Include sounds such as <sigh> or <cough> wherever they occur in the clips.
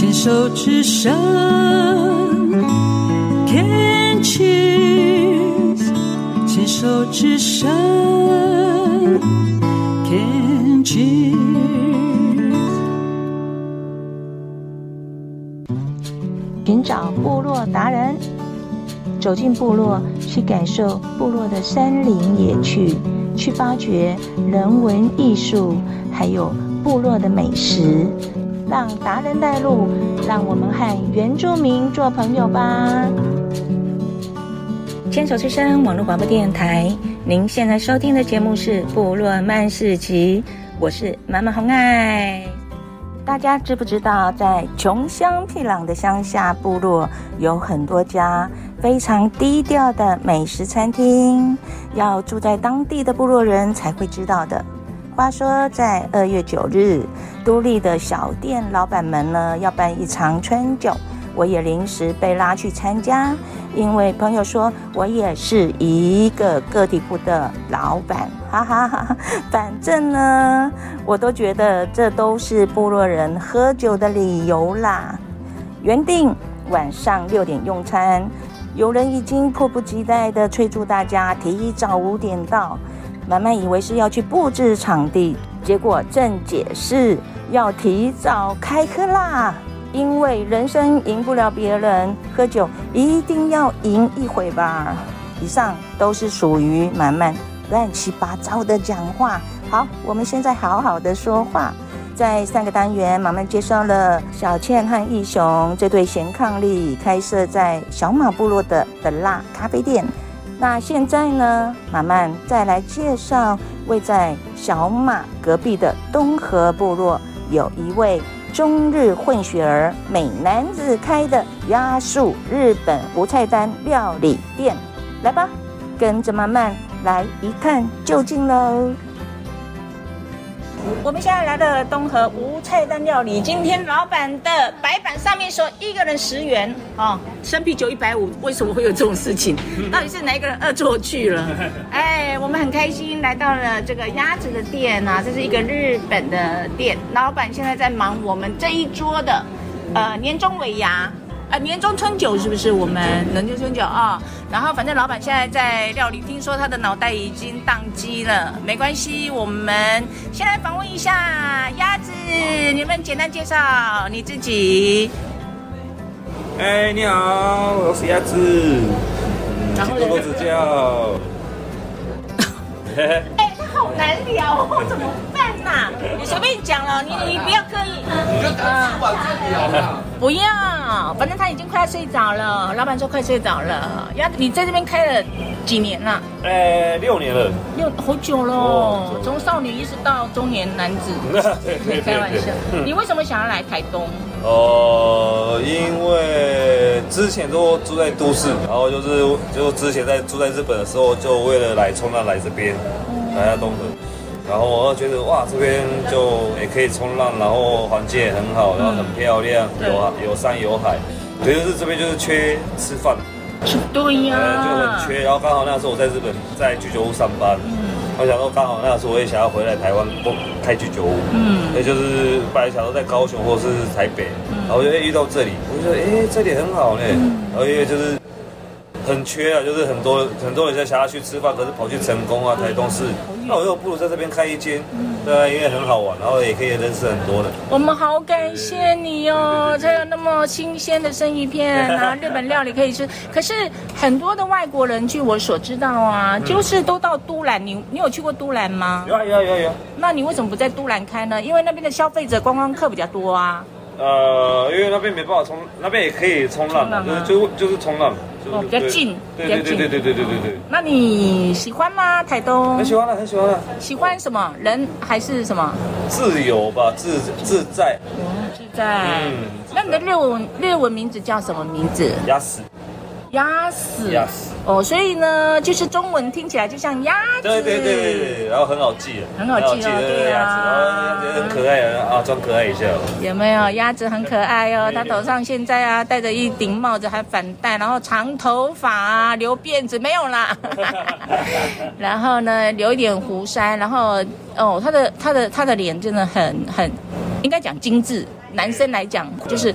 牵手之声，Can cheers，牵手之声，Can cheers。寻找部落达人，走进部落，去感受部落的山林野趣，去发掘人文艺术，还有部落的美食。让达人带路，让我们和原住民做朋友吧。牵手之声网络广播电台，您现在收听的节目是《部落漫市集》，我是妈妈红爱。大家知不知道，在穷乡僻壤的乡下部落，有很多家非常低调的美食餐厅，要住在当地的部落人才会知道的。话说，在二月九日，都立的小店老板们呢要办一场春酒，我也临时被拉去参加，因为朋友说我也是一个个体户的老板，哈哈哈。反正呢，我都觉得这都是部落人喝酒的理由啦。原定晚上六点用餐，有人已经迫不及待地催促大家提早五点到。慢慢以为是要去布置场地，结果正解释要提早开喝啦，因为人生赢不了别人，喝酒一定要赢一回吧。以上都是属于慢慢乱七八糟的讲话。好，我们现在好好的说话。在三个单元，慢慢介绍了小倩和义雄这对贤伉俪开设在小马部落的的辣咖啡店。那现在呢，慢慢再来介绍位在小马隔壁的东河部落，有一位中日混血儿美男子开的鸭树日本无菜单料理店。来吧，跟着慢慢来一探究竟喽。我们现在来到东河无菜单料理，今天老板的白板上面说一个人十元哦，生啤酒一百五，为什么会有这种事情？到底是哪一个人恶作剧了？<laughs> 哎，我们很开心来到了这个鸭子的店啊，这是一个日本的店，老板现在在忙我们这一桌的呃年终尾牙。啊，年终春酒是不是我们年终春酒啊、哦？然后反正老板现在在料理，听说他的脑袋已经宕机了，没关系，我们先来访问一下鸭子，你们简单介绍你自己。哎，你好，我是鸭子，请多多指教。<laughs> 哎，他好难聊哦，怎么办呐、啊？你随便讲了，你你不要刻意。你就吃完这里啊。不要，反正他已经快要睡着了。老板说快睡着了。鸭子，你在这边开了几年了？呃，六年了。六好久了，哦、从少女一直到中年男子。<laughs> 可以开玩笑。你为什么想要来台东？哦、呃，因为之前都住在都市，然后就是就之前在住在日本的时候，就为了来冲浪来这边，来到东河。然后我觉得哇，这边就也可以冲浪，然后环境也很好，然后很漂亮，嗯、有有山有海。对，就是这边就是缺吃饭，对呀、啊，就很缺。然后刚好那时候我在日本在居酒屋上班，嗯、我想说刚好那时候我也想要回来台湾不开居酒屋，嗯，也就是本来想说在高雄或是台北，嗯、然后就遇到这里，我就说哎，这里很好呢，嗯、然后因为就是。很缺啊，就是很多很多人在想要去吃饭，可是跑去成功啊、台东市，那我又不如在这边开一间，对啊，因为很好玩，然后也可以认识很多人。我们好感谢你哦，才有那么新鲜的生鱼片啊，<laughs> 日本料理可以吃。可是很多的外国人，据我所知道啊，就是都到都兰，你你有去过都兰吗？有啊有啊有有。那你为什么不在都兰开呢？因为那边的消费者观光客比较多啊。呃，因为那边没办法冲，那边也可以冲浪，浪就是就就是冲浪。哦，比较近，对，比较近，对，对，对，对，对，对。那你喜欢吗？台东，很喜欢了，很喜欢了。喜欢什么？人还是什么？自由吧，自自在。嗯，自在。那你的日文日文名字叫什么名字？鸭屎。鸭死。哦，所以呢，就是中文听起来就像鸭子。对对对对对，然后很好记，很好记哦，对啊，很可爱啊，装可爱一下。有没有鸭子很可爱哦？它头上现在啊戴着一顶帽子，还反戴，然后长头发啊，留辫子没有啦。<laughs> 然后呢，留一点胡腮，然后哦，他的他的他的脸真的很很，应该讲精致。男生来讲，就是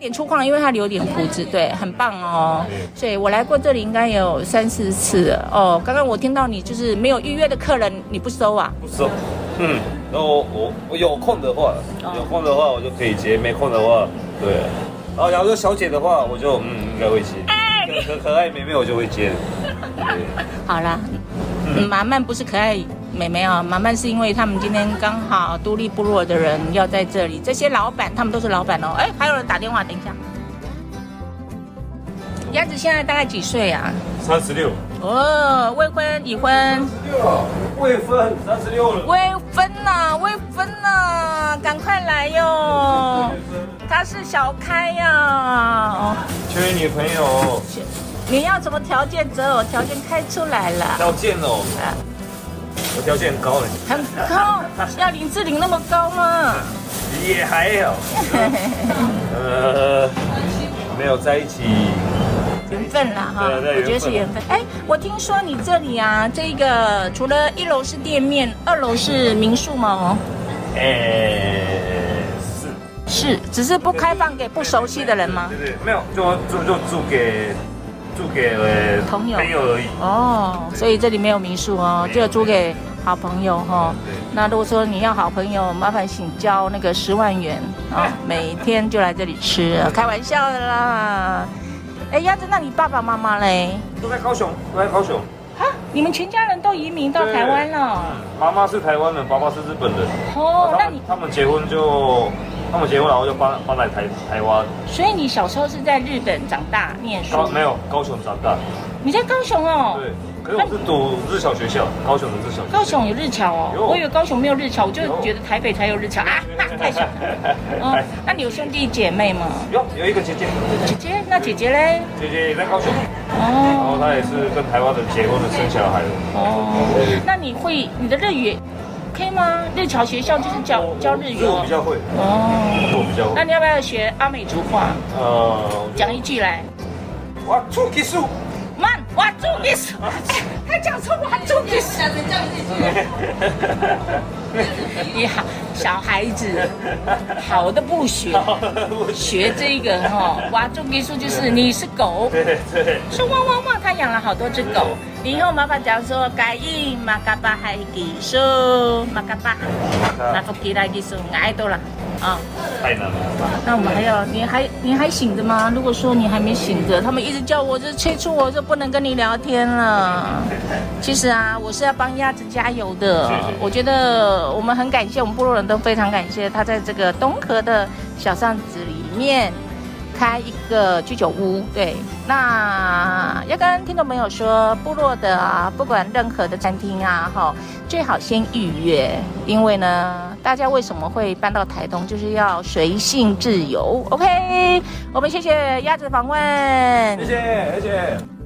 点粗犷，因为他留点胡子，对，很棒哦。所以我来过这里应该有三四次了哦。刚刚我听到你就是没有预约的客人，你不收啊？不收。嗯，那我我我有空的话，有空的话我就可以接，没空的话，对。然后假如说小姐的话，我就嗯应该会接。可可可爱妹妹我就会接。<laughs> 好啦，嗯，马曼不是可爱。妹妹啊，麻烦是因为他们今天刚好都立部落的人要在这里，这些老板他们都是老板哦。哎，还有人打电话，等一下。鸭子现在大概几岁啊？三十六。哦，未婚已婚？三十六，未婚，三十六了。未婚呐，未婚呐，赶快来哟！他是小开呀。缺女朋友。你要什么条件择偶条件开出来了？条件哦。我条件很高嘞，很高，要林志玲那么高吗？也还好，<laughs> 呃，没有在一起，缘分啦哈，我觉得是缘分。哎，我听说你这里啊，这个除了一楼是店面，二楼是民宿吗？哦，哎，是是，只是不开放给不熟悉的人吗？对对，没有，就就就租给。租给朋友朋友而已哦，所以这里没有民宿哦，就租给好朋友哈。那如果说你要好朋友，麻烦请交那个十万元啊，每天就来这里吃，开玩笑的啦。哎，鸭子，那你爸爸妈妈嘞？都在高雄，都在高雄。哈，你们全家人都移民到台湾了？妈妈是台湾人，爸爸是日本人。哦，那你他们结婚就。他们结婚然后就搬搬来台台湾，所以你小时候是在日本长大念书？没有，高雄长大。你在高雄哦？对，可是我是读日侨学校，高雄的日侨。高雄有日侨哦？我以为高雄没有日侨，我就觉得台北才有日侨啊，那 <laughs> 太小。哦，<laughs> 那你有兄弟姐妹吗？有，有一个姐姐。姐姐？那姐姐嘞？姐姐也在高雄。哦。然后她也是跟台湾的结婚的，生小孩了。哦。那你会你的日语？可以吗？日侨学校就是教教日语。我比较会。哦，我比较会。那你要不要学阿美族话？呃，讲一句来。我，出技术。慢，哇，出技术。他讲错，哇，出技术。你好，小孩子，好的不学，学这个哈。哇，出技术就是你是狗。对对。说汪汪汪，他养了好多只狗。你以后麻烦讲说，该应马嘎巴海技术，马嘎巴，那福吉来技术，爱多了啊！太难了。那我们还要，你还你还醒着吗？如果说你还没醒着，他们一直叫我，就催促我，就不能跟你聊天了。其实啊，我是要帮鸭子加油的。我觉得我们很感谢，我们部落人都非常感谢他在这个东河的小巷子里面。开一个居酒屋，对，那要跟听众朋友说，部落的啊，不管任何的餐厅啊，哈，最好先预约，因为呢，大家为什么会搬到台东，就是要随性自由。OK，我们谢谢鸭子访问，谢谢，谢谢。